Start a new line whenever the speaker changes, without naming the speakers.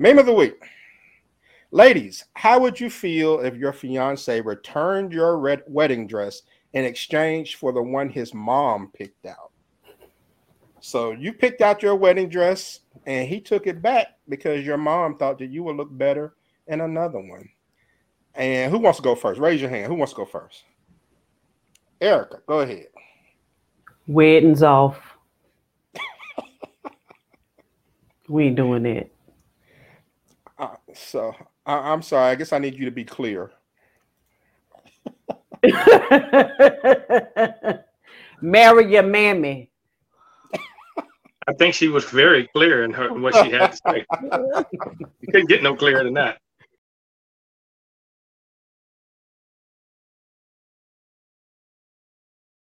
Meme of the week. Ladies, how would you feel if your fiance returned your red wedding dress in exchange for the one his mom picked out? So you picked out your wedding dress and he took it back because your mom thought that you would look better in another one. And who wants to go first? Raise your hand. Who wants to go first? Erica, go ahead.
Weddings off. we ain't doing that.
So I, am sorry. I guess I need you to be clear.
Marry your mammy.
I think she was very clear in her what she had to say. you couldn't get no clearer than that.